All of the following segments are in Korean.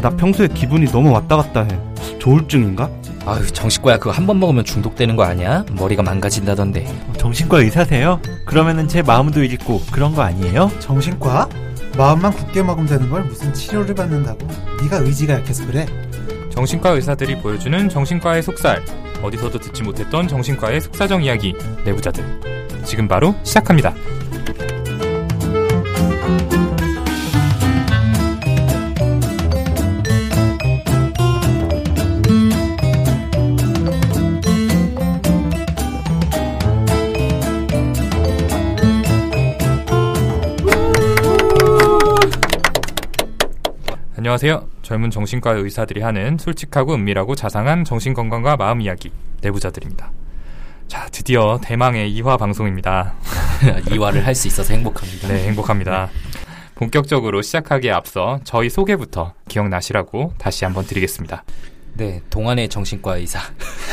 아, 나 평소에 기분이 너무 왔다 갔다 해. 조울증인가? 아유 정신과야 그거 한 번 먹으면 중독되는 거 아니야? 머리가 망가진다던데. 정신과 의사세요? 그러면은 제 마음도 읽고 그런 거 아니에요? 정신과? 마음만 굳게 먹으면 되는 걸 무슨 치료를 받는다고? 네가 의지가 약해서 그래. 정신과 의사들이 보여주는 정신과의 속살. 어디서도 듣지 못했던 정신과의 속사정 이야기. 내부자들. 지금 바로 시작합니다. 안녕하세요. 젊은 정신과 의사들이 하는 솔직하고 은밀하고 자상한 정신건강과 마음 이야기 내부자들입니다. 자, 드디어 대망의 2화 방송입니다. 이화를 할 수 있어서 행복합니다. 네, 행복합니다. 본격적으로 시작하기에 앞서 저희 소개부터 기억나시라고 다시 한번 드리겠습니다. 네, 동안의 정신과 의사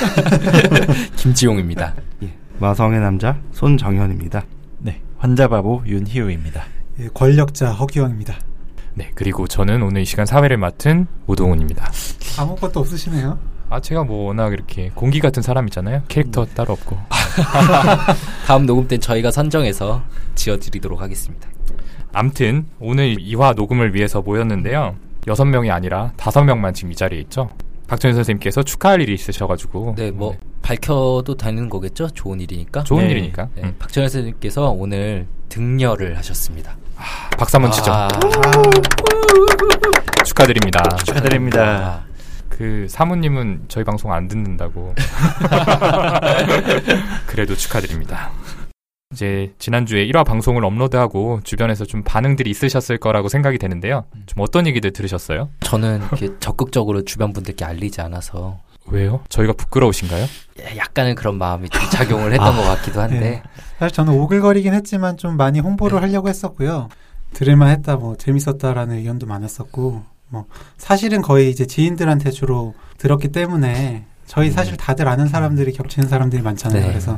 김지용입니다. 마성의 남자 손정현입니다. 네, 환자 바보 윤희우입니다. 예, 권력자 허기왕입니다. 네, 그리고 저는 오늘 이 시간 사회를 맡은 오동훈입니다. 아무것도 없으시네요. 아, 제가 뭐 워낙 이렇게 공기 같은 사람이잖아요. 캐릭터 따로 없고. 다음 녹음 땐 저희가 선정해서 지어드리도록 하겠습니다. 암튼 오늘 2화 녹음을 위해서 모였는데요. 6명이 아니라 5명만 지금 이 자리에 있죠. 박정희 선생님께서 축하할 일이 있으셔가지고 네, 뭐 밝혀도 되는 거겠죠? 좋은 일이니까. 좋은 네. 일이니까 네, 음. 박정현 선생님께서 오늘 등려를 하셨습니다. 박수 한번 치죠. 아, 축하드립니다. 축하드립니다. 그 사모님은 저희 방송 안 듣는다고. 그래도 축하드립니다. 이제 지난주에 1화 방송을 업로드하고 주변에서 좀 반응들이 있으셨을 거라고 생각이 되는데요. 좀 어떤 얘기들 들으셨어요? 저는 이렇게 적극적으로 주변 분들께 알리지 않아서 왜요? 저희가 부끄러우신가요? 약간은 그런 마음이 좀 작용을 했던 것 같기도 한데 네. 사실 저는 오글거리긴 했지만 좀 많이 홍보를 하려고 했었고요. 들을만 했다, 뭐 재밌었다라는 의견도 많았었고, 뭐 사실은 거의 이제 지인들한테 주로 들었기 때문에 저희 사실 다들 아는 사람들이 겹치는 사람들이 많잖아요. 네. 그래서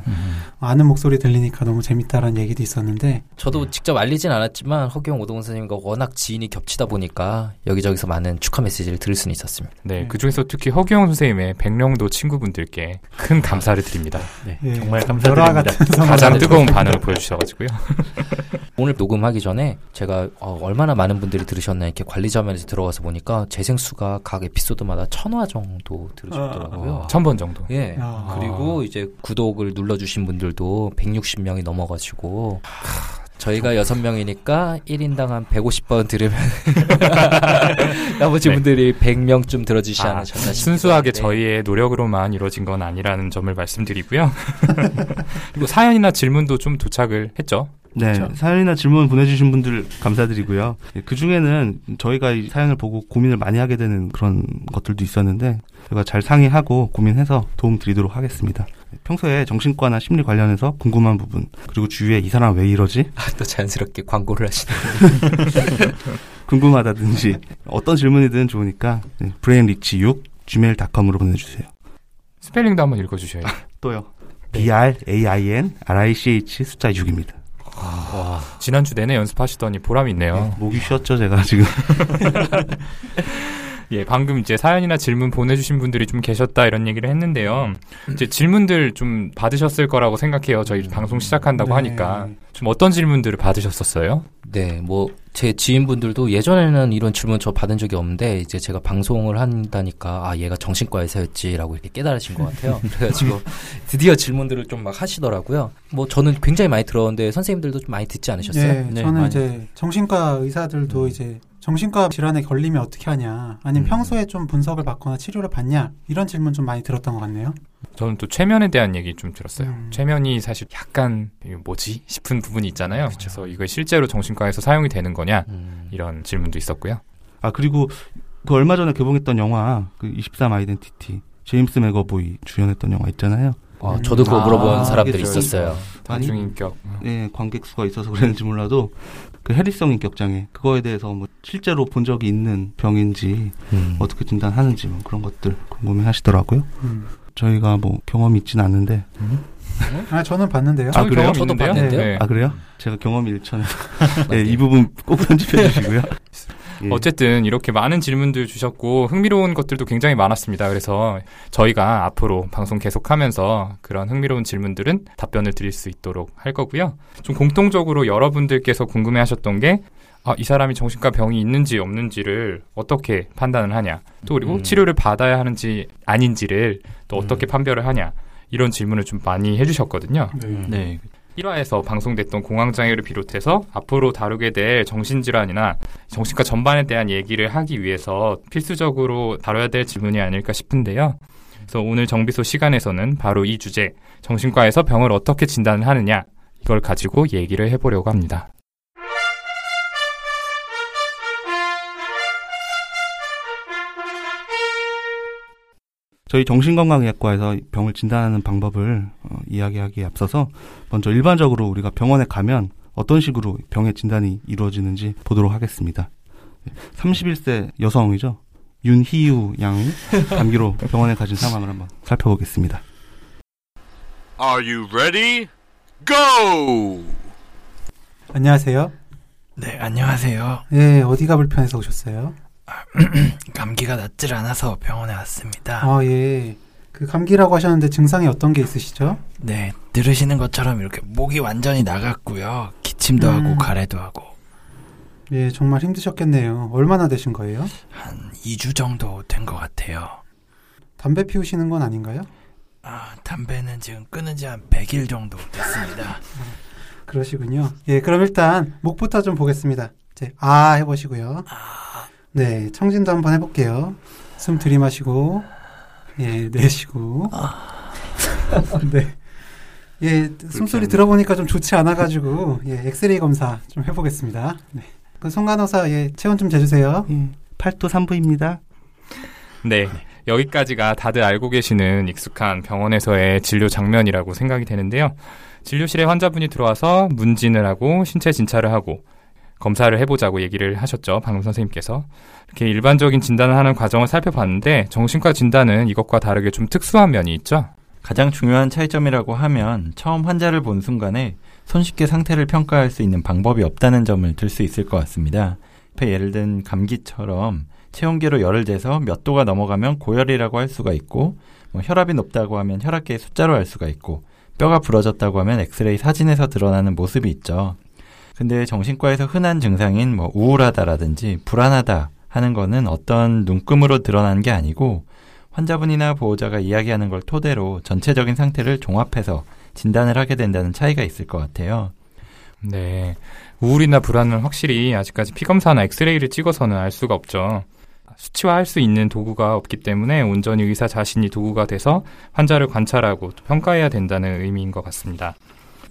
아는 목소리 들리니까 너무 재밌다라는 얘기도 있었는데, 저도 직접 알리진 않았지만 허경 오동훈 선생님과 워낙 지인이 겹치다 보니까 여기저기서 많은 축하 메시지를 들을 수는 있었습니다. 네, 네. 그 중에서 특히 허기영 선생님의 백령도 친구분들께 큰 감사를 드립니다. 네, 예, 정말 좀 감사드립니다. 가장 뜨거운 반응을 보여주셔가지고요. 오늘 녹음하기 전에 제가 어, 얼마나 많은 분들이 들으셨나 이렇게 관리 자면에서 들어가서 보니까 재생 수가 각 에피소드마다 천 화 정도 들으셨더라고요. 천번 정도. 예. 아. 그리고 이제 구독을 눌러주신 분들도 160명이 넘어가지고 저희가 여섯 명이니까 1인당 한 150번 들으면 나머지 네. 분들이 100명쯤 들어주시 아, 않으셨나 싶기도 순수하게 한데. 저희의 노력으로만 이루어진 건 아니라는 점을 말씀드리고요. 그리고 사연이나 질문도 좀 도착을 했죠. 네, 그렇죠. 사연이나 질문 보내주신 분들 감사드리고요. 그 중에는 저희가 이 사연을 보고 고민을 많이 하게 되는 그런 것들도 있었는데 제가 잘 상의하고 고민해서 도움 드리도록 하겠습니다. 평소에 정신과나 심리 관련해서 궁금한 부분 그리고 주위에 이 사람 왜 이러지 아, 또 자연스럽게 광고를 하시네. 궁금하다든지 어떤 질문이든 좋으니까 네, brainrich 6 gmail.com으로 보내주세요. 스펠링도 한번 읽어주셔요. 또요. B R A I N R I C H 숫자 6입니다. 와, 지난주 내내 연습하시더니 보람이 있네요. 목이 쉬었죠 제가 지금. 예, 방금 이제 사연이나 질문 보내주신 분들이 좀 계셨다 이런 얘기를 했는데요. 이제 질문들 좀 받으셨을 거라고 생각해요. 저희 방송 시작한다고 네. 하니까. 좀 어떤 질문들을 받으셨었어요? 네, 뭐 제 지인분들도 예전에는 이런 질문 저 받은 적이 없는데 이제 제가 방송을 한다니까 아 얘가 정신과 의사였지라고 이렇게 깨달으신 것 같아요. 그래가지고 드디어 질문들을 좀 막 하시더라고요. 뭐 저는 굉장히 많이 들었는데 선생님들도 좀 많이 듣지 않으셨어요? 예, 네, 저는 많이. 이제 정신과 의사들도 이제 정신과 질환에 걸리면 어떻게 하냐, 아니면 음. 평소에 좀 분석을 받거나 치료를 받냐 이런 질문 좀 많이 들었던 것 같네요. 저는 또 최면에 대한 얘기 좀 들었어요. 음. 최면이 사실 약간 뭐지 싶은 부분이 있잖아요. 그래서 이거 실제로 정신과에서 사용이 되는 거냐 음, 이런 질문도 있었고요. 아 그리고 그 얼마 전에 개봉했던 영화 그 23 아이덴티티 제임스 맥어보이 주연했던 영화 있잖아요. 어, 저도 그거 아, 물어본 사람들이 그게 있었어요. 많이? 다중인격. 예, 관객 수가 있어서 그랬는지 몰라도 그 해리성 인격 장애 그거에 대해서 뭐 실제로 본 적이 있는 병인지 음. 어떻게 진단하는지 뭐 그런 것들 궁금해하시더라고요. 음. 저희가 뭐 경험이 있진 않는데 아 저는 봤는데요. 아, 그래요? 저도 있는데요? 봤는데요? 네. 아 그래요? 제가 경험이 일천에 네, 맞네요. 이 부분 꼭 편집해 주시고요. 예. 어쨌든 이렇게 많은 질문들 주셨고 흥미로운 것들도 굉장히 많았습니다. 그래서 저희가 앞으로 방송 계속하면서 그런 흥미로운 질문들은 답변을 드릴 수 있도록 할 거고요. 좀 공통적으로 여러분들께서 궁금해하셨던 게 아, 이 사람이 정신과 병이 있는지 없는지를 어떻게 판단을 하냐. 또 그리고 음. 치료를 받아야 하는지 아닌지를 또 어떻게 음. 판별을 하냐. 이런 질문을 좀 많이 해주셨거든요. 네. 1화에서 방송됐던 공황장애를 비롯해서 앞으로 다루게 될 정신질환이나 정신과 전반에 대한 얘기를 하기 위해서 필수적으로 다뤄야 될 질문이 아닐까 싶은데요. 그래서 오늘 정비소 시간에서는 바로 이 주제, 정신과에서 병을 어떻게 진단을 하느냐, 이걸 가지고 얘기를 해보려고 합니다. 저희 정신건강의학과에서 병을 진단하는 방법을 어, 이야기하기에 앞서서 먼저 일반적으로 우리가 병원에 가면 어떤 식으로 병의 진단이 이루어지는지 보도록 하겠습니다. 31세 여성이죠. 윤희유 양이 감기로 병원에 가진 상황을 한번 살펴보겠습니다. Are you ready? Go! 안녕하세요. 네, 안녕하세요. 예, 어디가 불편해서 오셨어요? 감기가 낫질 않아서 병원에 왔습니다. 아, 예. 그 감기라고 하셨는데 증상이 어떤 게 있으시죠? 네, 들으시는 것처럼 이렇게 목이 완전히 나갔고요. 기침도 음. 하고 가래도 하고 예, 정말 힘드셨겠네요. 얼마나 되신 거예요? 한 2주 정도 된 것 같아요. 담배 피우시는 건 아닌가요? 아, 담배는 지금 끊은 지 한 100일 정도 됐습니다. 그러시군요. 예, 그럼 일단 목부터 좀 보겠습니다. 이제 아 해보시고요. 네, 청진도 한번 해볼게요. 숨 들이마시고, 예, 내쉬고. 네. 예, 숨소리 들어보니까 좀 좋지 않아가지고, 예, 엑스레이 검사 좀 해보겠습니다. 네. 그 송간호사, 예, 체온 좀 재주세요. 예, 팔도 산부입니다. 네. 여기까지가 다들 알고 계시는 익숙한 병원에서의 진료 장면이라고 생각이 되는데요. 진료실에 환자분이 들어와서 문진을 하고 신체 진찰을 하고 검사를 해보자고 얘기를 하셨죠. 방금 선생님께서. 이렇게 일반적인 진단을 하는 과정을 살펴봤는데 정신과 진단은 이것과 다르게 좀 특수한 면이 있죠. 가장 중요한 차이점이라고 하면 처음 환자를 본 순간에 손쉽게 상태를 평가할 수 있는 방법이 없다는 점을 들 수 있을 것 같습니다. 앞에 예를 든 감기처럼 체온계로 열을 재서 몇 도가 넘어가면 고열이라고 할 수가 있고 뭐 혈압이 높다고 하면 혈압계의 숫자로 알 수가 있고 뼈가 부러졌다고 하면 엑스레이 사진에서 드러나는 모습이 있죠. 근데 정신과에서 흔한 증상인 뭐 우울하다라든지 불안하다 하는 거는 어떤 눈금으로 드러나는 게 아니고 환자분이나 보호자가 이야기하는 걸 토대로 전체적인 상태를 종합해서 진단을 하게 된다는 차이가 있을 것 같아요. 네. 우울이나 불안은 확실히 아직까지 피검사나 엑스레이를 찍어서는 알 수가 없죠. 수치화할 수 있는 도구가 없기 때문에 온전히 의사 자신이 도구가 돼서 환자를 관찰하고 또 평가해야 된다는 의미인 것 같습니다.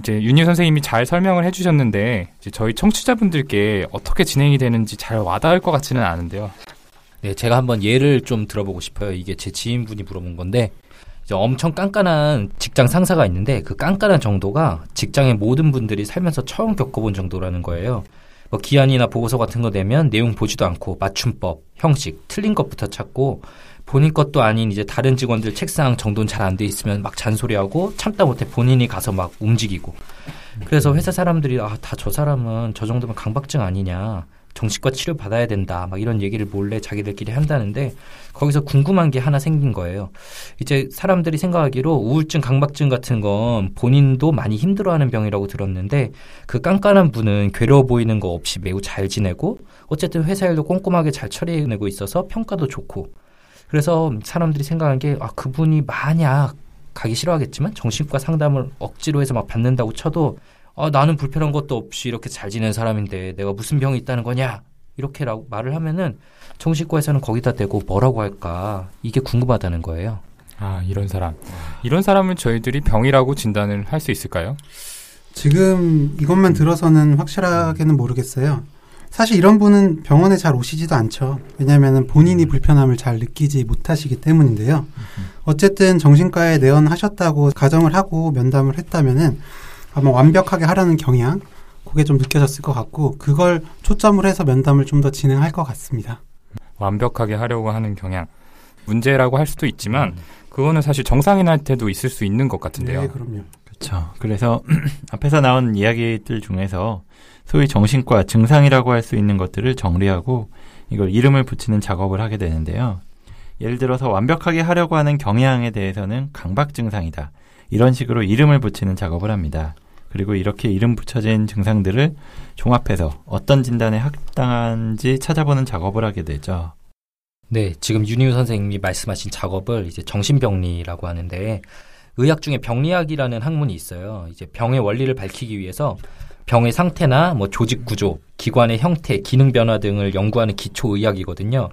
이제 윤희 선생님이 잘 설명을 해주셨는데 저희 청취자분들께 어떻게 진행이 되는지 잘 와닿을 것 같지는 않은데요. 네, 제가 한번 예를 좀 들어보고 싶어요. 이게 제 지인분이 물어본 건데, 엄청 깐깐한 직장 상사가 있는데, 그 깐깐한 정도가 직장의 모든 분들이 살면서 처음 겪어본 정도라는 거예요. 뭐 기한이나 보고서 같은 거 내면 내용 보지도 않고 맞춤법, 형식, 틀린 것부터 찾고, 본인 것도 아닌 이제 다른 직원들 책상 정돈 잘 안 돼 있으면 막 잔소리하고 참다 못해 본인이 가서 막 움직이고. 그래서 회사 사람들이 아, 다 저 사람은 저 정도면 강박증 아니냐. 정신과 치료 받아야 된다. 막 이런 얘기를 몰래 자기들끼리 한다는데 거기서 궁금한 게 하나 생긴 거예요. 이제 사람들이 생각하기로 우울증, 강박증 같은 건 본인도 많이 힘들어하는 병이라고 들었는데 그 깐깐한 분은 괴로워 보이는 거 없이 매우 잘 지내고 어쨌든 회사 일도 꼼꼼하게 잘 처리해내고 있어서 평가도 좋고 그래서 사람들이 생각한 게 아, 그분이 만약 가기 싫어하겠지만 정신과 상담을 억지로 해서 막 받는다고 쳐도 아, 나는 불편한 것도 없이 이렇게 잘 지내는 사람인데 내가 무슨 병이 있다는 거냐? 이렇게 라고 말을 하면은 정신과에서는 거기다 대고 뭐라고 할까? 이게 궁금하다는 거예요. 아, 이런 사람. 이런 사람을 저희들이 병이라고 진단을 할 수 있을까요? 지금 이것만 들어서는 확실하게는 모르겠어요. 사실 이런 분은 병원에 잘 오시지도 않죠. 왜냐하면 본인이 불편함을 잘 느끼지 못하시기 때문인데요. 어쨌든 정신과에 내원하셨다고 가정을 하고 면담을 했다면은 아마 완벽하게 하라는 경향, 그게 좀 느껴졌을 것 같고, 그걸 초점을 해서 면담을 좀 더 진행할 것 같습니다. 완벽하게 하려고 하는 경향. 문제라고 할 수도 있지만 그거는 사실 정상인한테도 있을 수 있는 것 같은데요. 네, 그럼요. 그렇죠. 그래서 앞에서 나온 이야기들 중에서 소위 정신과 증상이라고 할 수 있는 것들을 정리하고 이걸 이름을 붙이는 작업을 하게 되는데요. 예를 들어서 완벽하게 하려고 하는 경향에 대해서는 강박 증상이다. 이런 식으로 이름을 붙이는 작업을 합니다. 그리고 이렇게 이름 붙여진 증상들을 종합해서 어떤 진단에 합당한지 찾아보는 작업을 하게 되죠. 네, 지금 윤희우 선생님이 말씀하신 작업을 이제 정신병리라고 하는데 의학 중에 병리학이라는 학문이 있어요. 이제 병의 원리를 밝히기 위해서 병의 상태나 뭐 조직 구조, 기관의 형태, 기능 변화 등을 연구하는 기초 의학이거든요.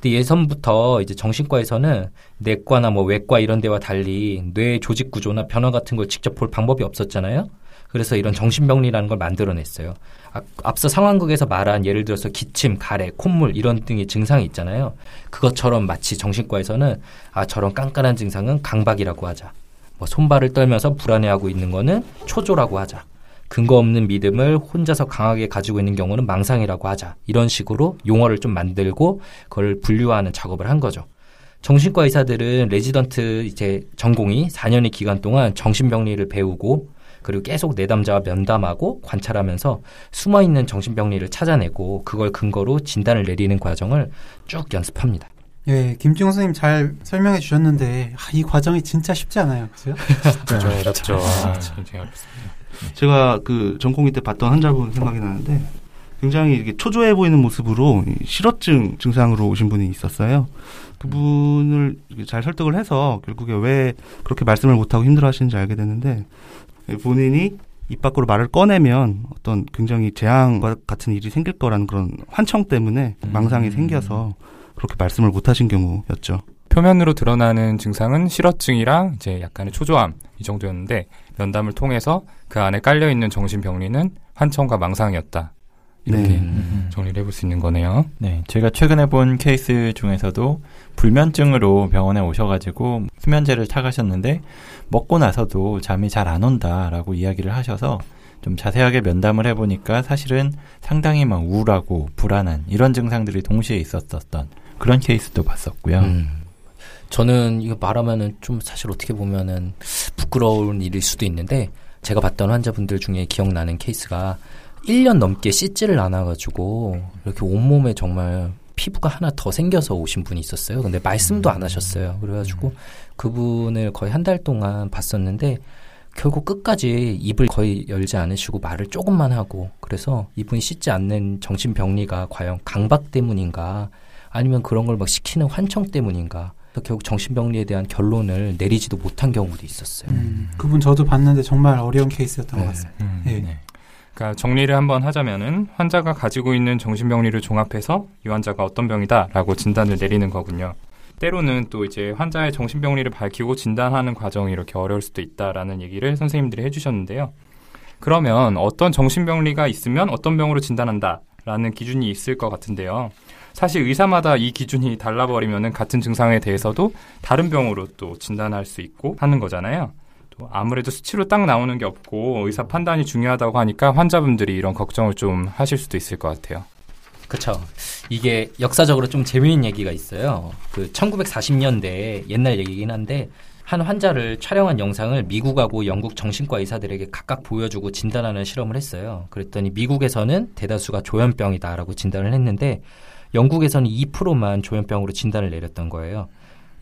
근데 예전부터 이제 정신과에서는 내과나 뭐 외과 이런 데와 달리 뇌 조직 구조나 변화 같은 걸 직접 볼 방법이 없었잖아요. 그래서 이런 정신병리라는 걸 만들어냈어요. 아, 앞서 상황극에서 말한 예를 들어서 기침, 가래, 콧물 이런 등의 증상이 있잖아요. 그것처럼 마치 정신과에서는 아 저런 깐깐한 증상은 강박이라고 하자. 뭐 손발을 떨면서 불안해하고 있는 거는 초조라고 하자. 근거 없는 믿음을 혼자서 강하게 가지고 있는 경우는 망상이라고 하자. 이런 식으로 용어를 좀 만들고 그걸 분류하는 작업을 한 거죠. 정신과 의사들은 레지던트 이제 전공이 4년의 기간 동안 정신병리를 배우고 그리고 계속 내담자와 면담하고 관찰하면서 숨어 있는 정신병리를 찾아내고 그걸 근거로 진단을 내리는 과정을 쭉 연습합니다. 예, 김지용 선생님 잘 설명해 주셨는데 아, 이 과정이 진짜 쉽지 않아요. 그죠? 좀 어렵죠. 아, 굉장히 어렵습니다. 제가 그 전공의 때 봤던 환자분 생각이 나는데 굉장히 이렇게 초조해 보이는 모습으로 이 실어증 증상으로 오신 분이 있었어요. 그분을 잘 설득을 해서 결국에 왜 그렇게 말씀을 못하고 힘들어 하시는지 알게 됐는데 본인이 입 밖으로 말을 꺼내면 어떤 굉장히 재앙과 같은 일이 생길 거라는 그런 환청 때문에 망상이 음. 생겨서 그렇게 말씀을 못 하신 경우였죠. 표면으로 드러나는 증상은 실어증이랑 이제 약간의 초조함 이 정도였는데 면담을 통해서 그 안에 깔려 있는 정신 병리는 환청과 망상이었다. 이렇게 네. 음. 정리를 해볼 수 있는 거네요. 네, 제가 최근에 본 케이스 중에서도 불면증으로 병원에 오셔가지고 수면제를 타가셨는데 먹고 나서도 잠이 잘 안 온다라고 이야기를 하셔서 좀 자세하게 면담을 해보니까 사실은 상당히 막 우울하고 불안한 이런 증상들이 동시에 있었었던 그런 케이스도 봤었고요. 음. 저는 이거 말하면은 좀 사실 어떻게 보면은 부끄러운 일일 수도 있는데 제가 봤던 환자분들 중에 기억나는 케이스가 1년 넘게 씻지를 않아가지고 이렇게 온몸에 정말 피부가 하나 더 생겨서 오신 분이 있었어요. 근데 말씀도 안 하셨어요. 그래가지고 그분을 거의 한 달 동안 봤었는데 결국 끝까지 입을 거의 열지 않으시고 말을 조금만 하고 그래서 이분이 씻지 않는 정신병리가 과연 강박 때문인가 아니면 그런 걸 막 시키는 환청 때문인가 결국 정신병리에 대한 결론을 내리지도 못한 경우도 있었어요. 음, 그분 저도 봤는데 정말 어려운 케이스였던 것 네. 같습니다. 음, 예. 네. 그러니까 정리를 한번 하자면은 환자가 가지고 있는 정신병리를 종합해서 이 환자가 어떤 병이다라고 진단을 내리는 거군요. 때로는 또 이제 환자의 정신병리를 밝히고 진단하는 과정이 이렇게 어려울 수도 있다라는 얘기를 선생님들이 해주셨는데요. 그러면 어떤 정신병리가 있으면 어떤 병으로 진단한다라는 기준이 있을 것 같은데요. 사실 의사마다 이 기준이 달라버리면은 같은 증상에 대해서도 다른 병으로 또 진단할 수 있고 하는 거잖아요. 또 아무래도 수치로 딱 나오는 게 없고 의사 판단이 중요하다고 하니까 환자분들이 이런 걱정을 좀 하실 수도 있을 것 같아요. 그쵸. 이게 역사적으로 좀 재미있는 얘기가 있어요. 그 1940년대 옛날 얘기긴 한데 한 환자를 촬영한 영상을 미국하고 영국 정신과 의사들에게 각각 보여주고 진단하는 실험을 했어요. 그랬더니 미국에서는 대다수가 조현병이다라고 진단을 했는데 영국에서는 2%만 조현병으로 진단을 내렸던 거예요.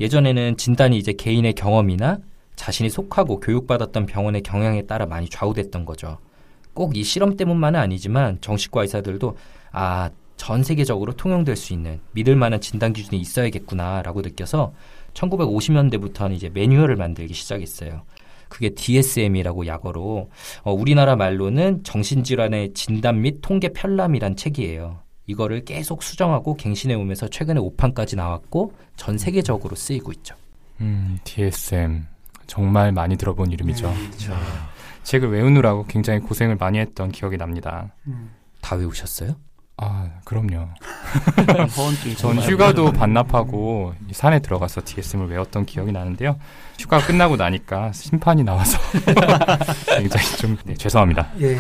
예전에는 진단이 이제 개인의 경험이나 자신이 속하고 교육받았던 병원의 경향에 따라 많이 좌우됐던 거죠. 꼭 이 실험 때문만은 아니지만 정신과 의사들도 아, 전 세계적으로 통용될 수 있는 믿을 만한 진단 기준이 있어야겠구나라고 느껴서 1950년대부터는 이제 매뉴얼을 만들기 시작했어요. 그게 DSM이라고 약어로 어, 우리나라 말로는 정신질환의 진단 및 통계 편람이란 책이에요. 이거를 계속 수정하고 갱신해 오면서 최근에 5판까지 나왔고 전 세계적으로 쓰이고 있죠. 음, DSM 정말 많이 들어본 이름이죠. 네. 책을 외우느라고 굉장히 고생을 많이 했던 기억이 납니다. 음. 다 외우셨어요? 아, 그럼요. 전 휴가도 반납하고 이 산에 들어가서 DSM을 외웠던 기억이 나는데요. 휴가 끝나고 나니까 심판이 나와서 굉장히 좀 네, 죄송합니다. 예.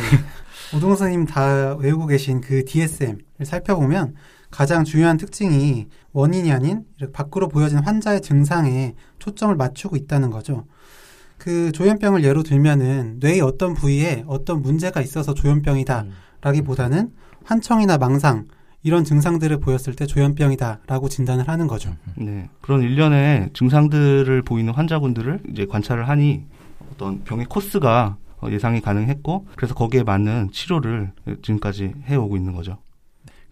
오동 선생님 다 외우고 계신 그 DSM을 살펴보면 가장 중요한 특징이 원인이 아닌 밖으로 보여진 환자의 증상에 초점을 맞추고 있다는 거죠. 그 조현병을 예로 들면은 뇌의 어떤 부위에 어떤 문제가 있어서 조현병이다 음. 라기보다는 환청이나 망상 이런 증상들을 보였을 때 조현병이다라고 진단을 하는 거죠. 네. 그런 일련의 증상들을 보이는 환자분들을 이제 관찰을 하니 어떤 병의 코스가 어, 예상이 가능했고 그래서 거기에 맞는 치료를 지금까지 해오고 있는 거죠.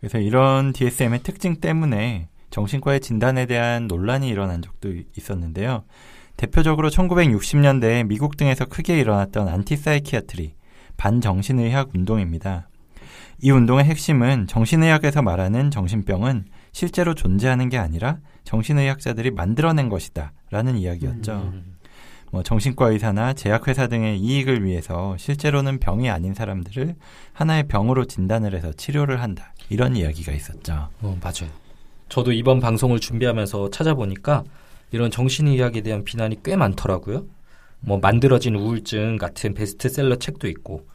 그래서 이런 DSM의 특징 때문에 정신과의 진단에 대한 논란이 일어난 적도 이- 있었는데요. 대표적으로 1960년대에 미국 등에서 크게 일어났던 antipsychiatry, 반정신의학 운동입니다. 이 운동의 핵심은 정신의학에서 말하는 정신병은 실제로 존재하는 게 아니라 정신의학자들이 만들어낸 것이다. 라는 이야기였죠. 음. 뭐 정신과 의사나 제약회사 등의 이익을 위해서 실제로는 병이 아닌 사람들을 하나의 병으로 진단을 해서 치료를 한다. 이런 이야기가 있었죠. 어, 맞아요. 저도 이번 방송을 준비하면서 찾아보니까 이런 정신의학에 대한 비난이 꽤 많더라고요. 뭐 만들어진 우울증 같은 베스트셀러 책도 있고.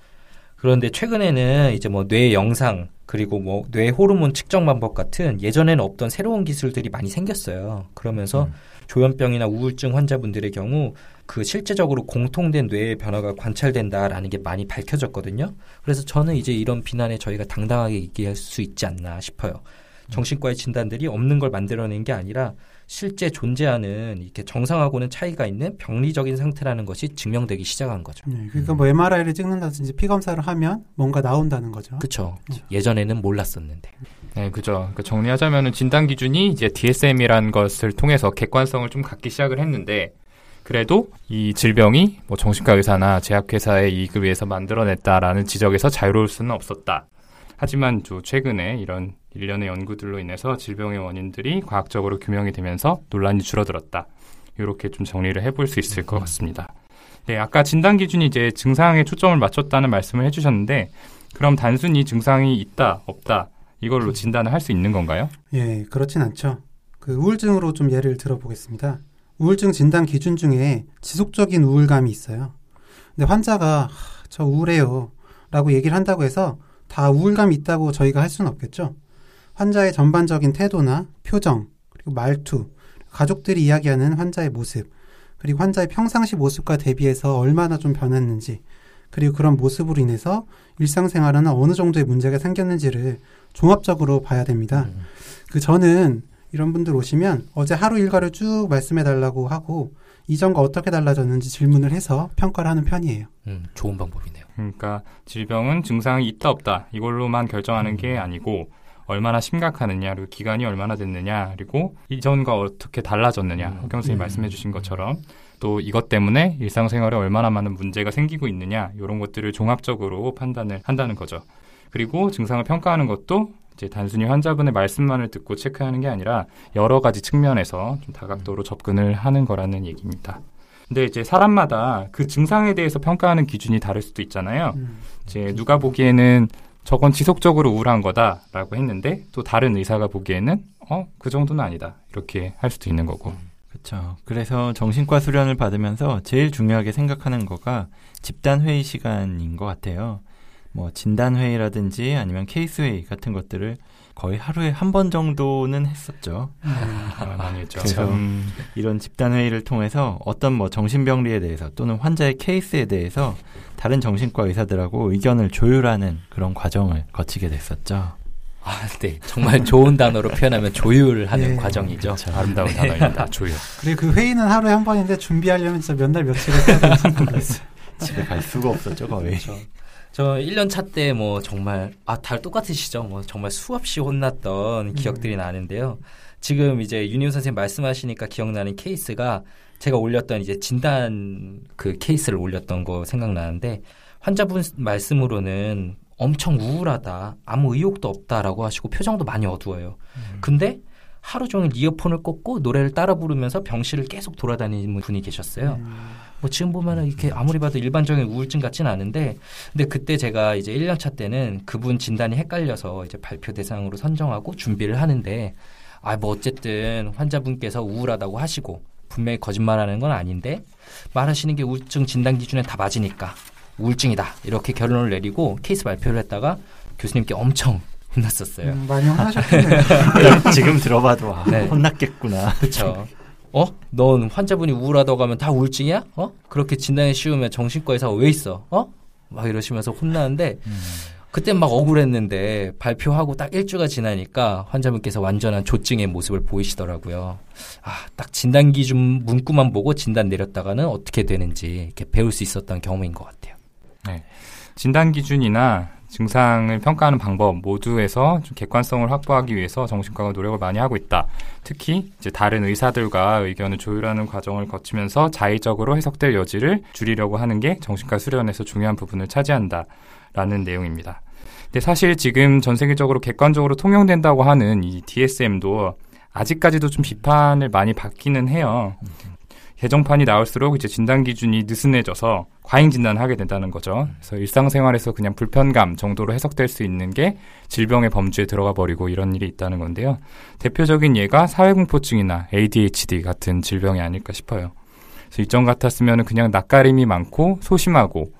그런데 최근에는 이제 뭐 뇌 영상 그리고 뭐 뇌 호르몬 측정 방법 같은 예전에는 없던 새로운 기술들이 많이 생겼어요. 그러면서 음. 조현병이나 우울증 환자분들의 경우 그 실제적으로 공통된 뇌의 변화가 관찰된다라는 게 많이 밝혀졌거든요. 그래서 저는 이제 이런 비난에 저희가 당당하게 얘기할 수 있지 않나 싶어요. 정신과의 진단들이 없는 걸 만들어낸 게 아니라 실제 존재하는 이렇게 정상하고는 차이가 있는 병리적인 상태라는 것이 증명되기 시작한 거죠. 네, 그러니까 뭐 MRI를 찍는다든지 피 검사를 하면 뭔가 나온다는 거죠. 그렇죠. 예전에는 몰랐었는데. 네, 그죠. 그러니까 정리하자면은 진단 기준이 이제 DSM이라는 것을 통해서 객관성을 좀 갖기 시작을 했는데 그래도 이 질병이 뭐 정신과 의사나 제약회사의 이익을 위해서 만들어냈다라는 지적에서 자유로울 수는 없었다. 하지만 또 최근에 이런 일련의 연구들로 인해서 질병의 원인들이 과학적으로 규명이 되면서 논란이 줄어들었다. 이렇게 좀 정리를 해볼 수 있을 것 같습니다. 네, 아까 진단 기준이 이제 증상에 초점을 맞췄다는 말씀을 해주셨는데 그럼 단순히 증상이 있다, 없다 이걸로 진단을 할 수 있는 건가요? 예, 그렇진 않죠. 그 우울증으로 좀 예를 들어보겠습니다. 우울증 진단 기준 중에 지속적인 우울감이 있어요. 근데 환자가 하, 저 우울해요 라고 얘기를 한다고 해서 다 우울감이 있다고 저희가 할 수는 없겠죠. 환자의 전반적인 태도나 표정, 그리고 말투, 가족들이 이야기하는 환자의 모습, 그리고 환자의 평상시 모습과 대비해서 얼마나 좀 변했는지, 그리고 그런 모습으로 인해서 일상생활에는 어느 정도의 문제가 생겼는지를 종합적으로 봐야 됩니다. 그 저는 이런 분들 오시면 어제 하루 일과를 쭉 말씀해 달라고 하고 이전과 어떻게 달라졌는지 질문을 해서 평가를 하는 편이에요. 음, 좋은 방법이네요. 그러니까 질병은 증상이 있다 없다 이걸로만 결정하는 게 아니고 얼마나 심각하느냐 그리고 기간이 얼마나 됐느냐 그리고 이전과 어떻게 달라졌느냐 음. 허경 선생님 음. 말씀해 주신 것처럼 또 이것 때문에 일상생활에 얼마나 많은 문제가 생기고 있느냐 이런 것들을 종합적으로 판단을 한다는 거죠. 그리고 증상을 평가하는 것도 이제 단순히 환자분의 말씀만을 듣고 체크하는 게 아니라 여러 가지 측면에서 좀 다각도로 접근을 하는 거라는 얘기입니다. 근데 이제 사람마다 그 증상에 대해서 평가하는 기준이 다를 수도 있잖아요. 음. 이제 누가 보기에는 저건 지속적으로 우울한 거다라고 했는데 또 다른 의사가 보기에는 어 그 정도는 아니다 이렇게 할 수도 있는 거고 그렇죠. 그래서 정신과 수련을 받으면서 제일 중요하게 생각하는 거가 집단 회의 시간인 것 같아요. 뭐 진단 회의라든지 아니면 케이스 회의 같은 것들을 거의 하루에 한 번 정도는 했었죠. 아, 많이 했죠. 그래서 음, 이런 집단 회의를 통해서 어떤 뭐 정신병리에 대해서 또는 환자의 케이스에 대해서 다른 정신과 의사들하고 의견을 조율하는 그런 과정을 거치게 됐었죠. 아, 네. 정말 좋은 단어로 표현하면 조율하는 예. 과정이죠. 아름다운 단어입니다. 조율. 그리고 그 회의는 하루에 한 번인데 준비하려면 진짜 몇 날 며칠을 해야 되는지 모르겠어요. 집에 갈 수가 없었죠, 거의. 그렇죠. 저 1년 차 때 뭐 정말 아, 다 똑같으시죠. 뭐 정말 수없이 혼났던 기억들이 나는데요. 지금 이제 윤희우 선생님 말씀하시니까 기억나는 케이스가 제가 올렸던 이제 진단 그 케이스를 올렸던 거 생각나는데 환자분 말씀으로는 엄청 우울하다. 아무 의욕도 없다라고 하시고 표정도 많이 어두워요. 근데 하루 종일 이어폰을 꽂고 노래를 따라 부르면서 병실을 계속 돌아다니는 분이 계셨어요. 뭐 지금 보면은 이렇게 아무리 봐도 일반적인 우울증 같진 않은데 근데 그때 제가 이제 1년 차 때는 그분 진단이 헷갈려서 이제 발표 대상으로 선정하고 준비를 하는데 아 뭐 어쨌든 환자분께서 우울하다고 하시고 분명히 거짓말하는 건 아닌데 말하시는 게 우울증 진단 기준에 다 맞으니까 우울증이다 이렇게 결론을 내리고 케이스 발표를 했다가 교수님께 엄청 혼났었어요. 음, 많이 혼나셨겠네요. 지금 들어봐도 아, 네. 혼났겠구나. 그렇죠. 어? 넌 환자분이 우울하다고 하면 다 우울증이야? 어? 그렇게 진단이 쉬우면 정신과 의사가 왜 있어? 어? 막 이러시면서 혼나는데 그때 막 억울했는데 발표하고 딱 일주가 지나니까 환자분께서 완전한 조증의 모습을 보이시더라고요. 아, 딱 진단 기준 문구만 보고 진단 내렸다가는 어떻게 되는지 이렇게 배울 수 있었던 경험인 것 같아요. 진단 기준이나 증상을 평가하는 방법 모두에서 좀 객관성을 확보하기 위해서 정신과가 노력을 많이 하고 있다. 특히 이제 다른 의사들과 의견을 조율하는 과정을 거치면서 자의적으로 해석될 여지를 줄이려고 하는 게 정신과 수련에서 중요한 부분을 차지한다 라는 내용입니다. 근데 사실 지금 전 세계적으로 객관적으로 통용된다고 하는 이 DSM도 아직까지도 좀 비판을 많이 받기는 해요. 개정판이 나올수록 이제 진단 기준이 느슨해져서 과잉 진단을 하게 된다는 거죠. 그래서 일상생활에서 그냥 불편감 정도로 해석될 수 있는 게 질병의 범주에 들어가 버리고 이런 일이 있다는 건데요. 대표적인 예가 사회공포증이나 ADHD 같은 질병이 아닐까 싶어요. 그래서 이전 같았으면 그냥 낯가림이 많고 소심하고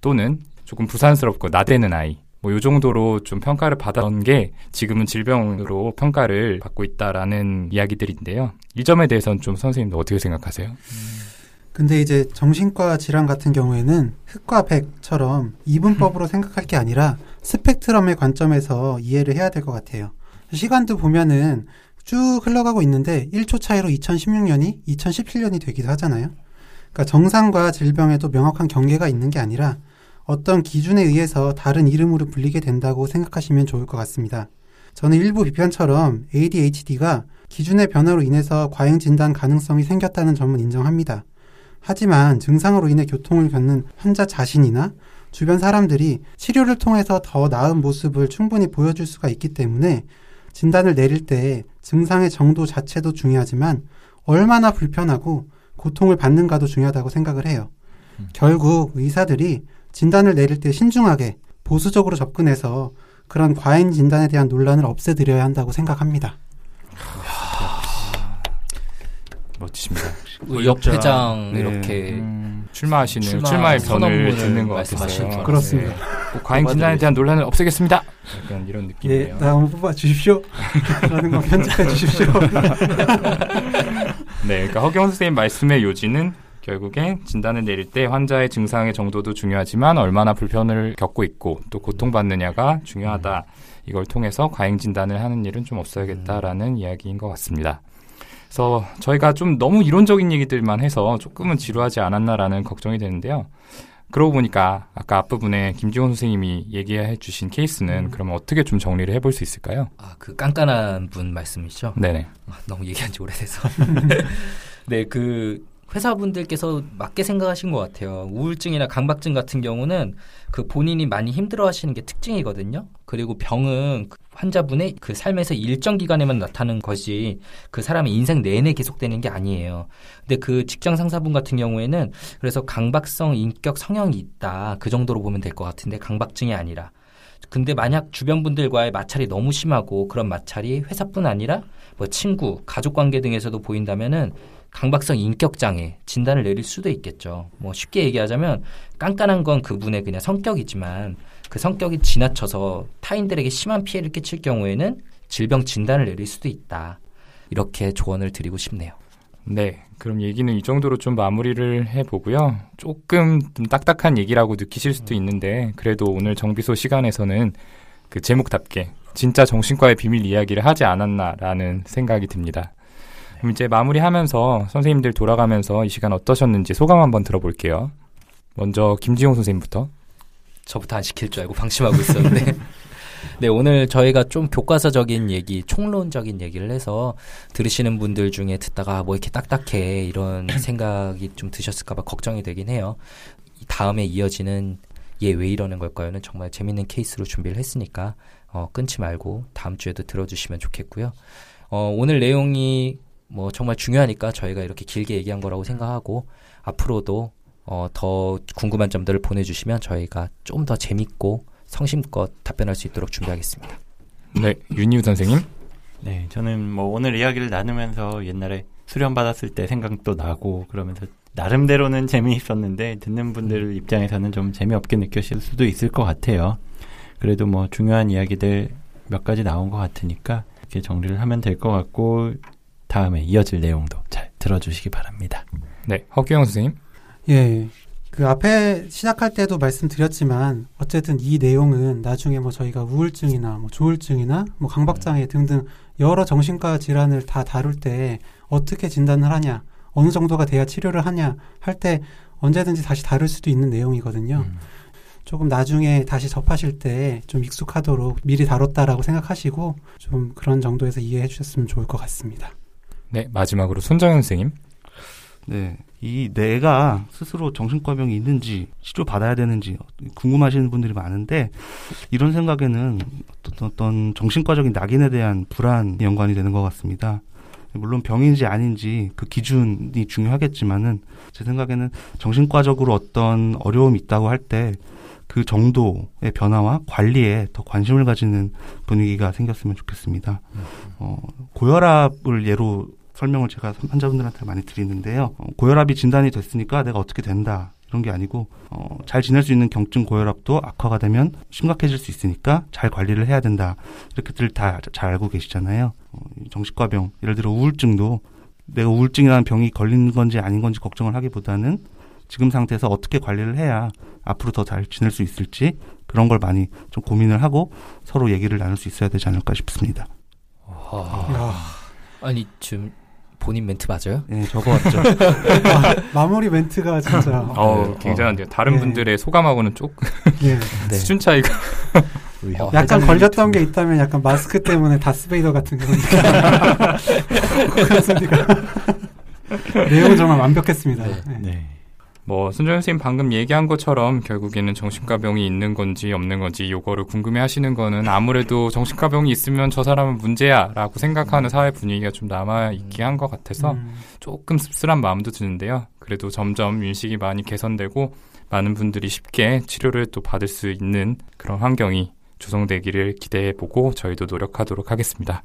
또는 조금 부산스럽고 나대는 아이 뭐요 정도로 좀 평가를 받았던 게 지금은 질병으로 평가를 받고 있다라는 이야기들인데요. 이 점에 대해서는 좀 선생님도 어떻게 생각하세요? 근데 이제 정신과 질환 같은 경우에는 흑과 백처럼 이분법으로 생각할 게 아니라 스펙트럼의 관점에서 이해를 해야 될 것 같아요. 시간도 보면은 쭉 흘러가고 있는데 1초 차이로 2016년이 2017년이 되기도 하잖아요. 그러니까 정상과 질병에도 명확한 경계가 있는 게 아니라 어떤 기준에 의해서 다른 이름으로 불리게 된다고 생각하시면 좋을 것 같습니다. 저는 일부 비판처럼 ADHD가 기준의 변화로 인해서 과잉 진단 가능성이 생겼다는 점은 인정합니다. 하지만 증상으로 인해 교통을 겪는 환자 자신이나 주변 사람들이 치료를 통해서 더 나은 모습을 충분히 보여줄 수가 있기 때문에 진단을 내릴 때 증상의 정도 자체도 중요하지만 얼마나 불편하고 고통을 받는가도 중요하다고 생각을 해요. 결국 의사들이 진단을 내릴 때 신중하게 보수적으로 접근해서 그런 과잉 진단에 대한 논란을 없애드려야 한다고 생각합니다. 멋지십니다. 의협 회장 네. 이렇게 음, 출마하시는 출마 출마의 변을 선언문을 듣는 것 같아요. 줄 그렇습니다. 네. 꼭 과잉 진단에 대한 논란을 없애겠습니다. 약간 이런 예, 느낌이에요. 나 한번 뽑아 주십시오. 라는 거 편집해 주십시오. 네, 그러니까 허경 선생님 말씀의 요지는 결국에 진단을 내릴 때 환자의 증상의 정도도 중요하지만 얼마나 불편을 겪고 있고 또 고통받느냐가 중요하다. 이걸 통해서 과잉 진단을 하는 일은 좀 없어야겠다라는 이야기인 것 같습니다. 그래서 저희가 좀 너무 이론적인 얘기들만 해서 조금은 지루하지 않았나라는 걱정이 되는데요. 그러고 보니까 아까 앞부분에 김지원 선생님이 얘기해 주신 케이스는 그러면 어떻게 좀 정리를 해볼 수 있을까요? 아, 그 깐깐한 분 말씀이죠. 네네. 아, 너무 얘기한 지 오래돼서. 네, 그 회사분들께서 맞게 생각하신 것 같아요. 우울증이나 강박증 같은 경우는 그 본인이 많이 힘들어 하시는 게 특징이거든요. 그리고 병은 그 환자분의 그 삶에서 일정 기간에만 나타나는 것이 그 사람의 인생 내내 계속되는 게 아니에요. 근데 그 직장 상사분 같은 경우에는 그래서 강박성 인격 성향이 있다. 그 정도로 보면 될 것 같은데 강박증이 아니라. 근데 만약 주변 분들과의 마찰이 너무 심하고 그런 마찰이 회사뿐 아니라 뭐 친구, 가족 관계 등에서도 보인다면은 강박성 인격 장애 진단을 내릴 수도 있겠죠. 뭐 쉽게 얘기하자면 깐깐한 건 그분의 그냥 성격이지만 그 성격이 지나쳐서 타인들에게 심한 피해를 끼칠 경우에는 질병 진단을 내릴 수도 있다. 이렇게 조언을 드리고 싶네요. 네, 그럼 얘기는 이 정도로 좀 마무리를 해보고요. 조금 좀 딱딱한 얘기라고 느끼실 수도 있는데, 그래도 오늘 정비소 시간에서는 그 제목답게 진짜 정신과의 비밀 이야기를 하지 않았나라는 생각이 듭니다. 그럼 이제 마무리하면서 선생님들 돌아가면서 이 시간 어떠셨는지 소감 한번 들어볼게요. 먼저 김지용 선생님부터. 저부터 안 시킬 줄 알고 방심하고 있었는데. 네, 오늘 저희가 좀 교과서적인 얘기, 총론적인 얘기를 해서 들으시는 분들 중에 듣다가 뭐 이렇게 딱딱해 이런 생각이 좀 드셨을까봐 걱정이 되긴 해요. 이 다음에 이어지는 얘 왜 이러는 걸까요는 정말 재밌는 케이스로 준비를 했으니까 어, 끊지 말고 다음 주에도 들어주시면 좋겠고요. 어, 오늘 내용이 뭐 정말 중요하니까 저희가 이렇게 길게 얘기한 거라고 생각하고 앞으로도 어, 더 궁금한 점들을 보내주시면 저희가 좀 더 재밌고 성심껏 답변할 수 있도록 준비하겠습니다. 네, 윤희우 선생님. 네, 저는 뭐 오늘 이야기를 나누면서 옛날에 수련 받았을 때 생각도 나고 그러면서 나름대로는 재미있었는데 듣는 분들 입장에서는 좀 재미없게 느껴질 수도 있을 것 같아요. 그래도 뭐 중요한 이야기들 몇 가지 나온 것 같으니까 이렇게 정리를 하면 될 것 같고 다음에 이어질 내용도 잘 들어주시기 바랍니다. 네, 허규영 선생님. 예. 그 앞에 시작할 때도 말씀드렸지만 어쨌든 이 내용은 나중에 뭐 저희가 우울증이나 뭐 조울증이나 뭐 강박장애 등등 여러 정신과 질환을 다 다룰 때 어떻게 진단을 하냐, 어느 정도가 돼야 치료를 하냐 할 때 언제든지 다시 다룰 수도 있는 내용이거든요. 음. 조금 나중에 다시 접하실 때 좀 익숙하도록 미리 다뤘다라고 생각하시고 좀 그런 정도에서 이해해 주셨으면 좋을 것 같습니다. 네, 마지막으로 손정현 선생님. 네. 이 내가 스스로 정신과병이 있는지 치료 받아야 되는지 궁금하시는 분들이 많은데 이런 생각에는 어떤, 어떤 정신과적인 낙인에 대한 불안이 연관이 되는 것 같습니다. 물론 병인지 아닌지 그 기준이 중요하겠지만은 제 생각에는 정신과적으로 어떤 어려움이 있다고 할 때 그 정도의 변화와 관리에 더 관심을 가지는 분위기가 생겼으면 좋겠습니다. 어, 고혈압을 예로 설명을 제가 환자분들한테 많이 드리는데요. 어, 고혈압이 진단이 됐으니까 내가 어떻게 된다. 이런 게 아니고 어, 잘 지낼 수 있는 경증 고혈압도 악화가 되면 심각해질 수 있으니까 잘 관리를 해야 된다. 이렇게들 다 잘 알고 계시잖아요. 어, 이 정신과병 예를 들어 우울증도 내가 우울증이라는 병이 걸린 건지 아닌 건지 걱정을 하기보다는 지금 상태에서 어떻게 관리를 해야 앞으로 더 잘 지낼 수 있을지 그런 걸 많이 좀 고민을 하고 서로 얘기를 나눌 수 있어야 되지 않을까 싶습니다. 아, 아니 지금 본인 멘트 맞아요? 네, 적어왔죠. 마 무리 멘트가 진짜 어, 굉장한데요. 다른 네. 분들의 소감하고는 조금 예. 네. 수준 차이가. 어, 약간 걸렸던 게 있다면 약간 마스크 때문에 다스베이더 같은 그런 느낌. 내용은 정말 완벽했습니다. 네. 뭐 손정현 선생님 방금 얘기한 것처럼 결국에는 정신과병이 있는 건지 없는 건지 요거를 궁금해 하시는 거는 아무래도 정신과병이 있으면 저 사람은 문제야라고 생각하는 사회 분위기가 좀 남아 있게 한것 같아서 음, 조금 씁쓸한 마음도 드는데요. 그래도 점점 인식이 많이 개선되고 많은 분들이 쉽게 치료를 또 받을 수 있는 그런 환경이 조성되기를 기대해 보고 저희도 노력하도록 하겠습니다.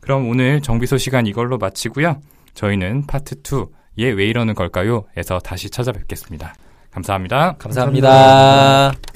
그럼 오늘 정비소 시간 이걸로 마치고요. 저희는 파트 2, 얘 왜 이러는 걸까요? 에서 다시 찾아뵙겠습니다. 감사합니다. 감사합니다.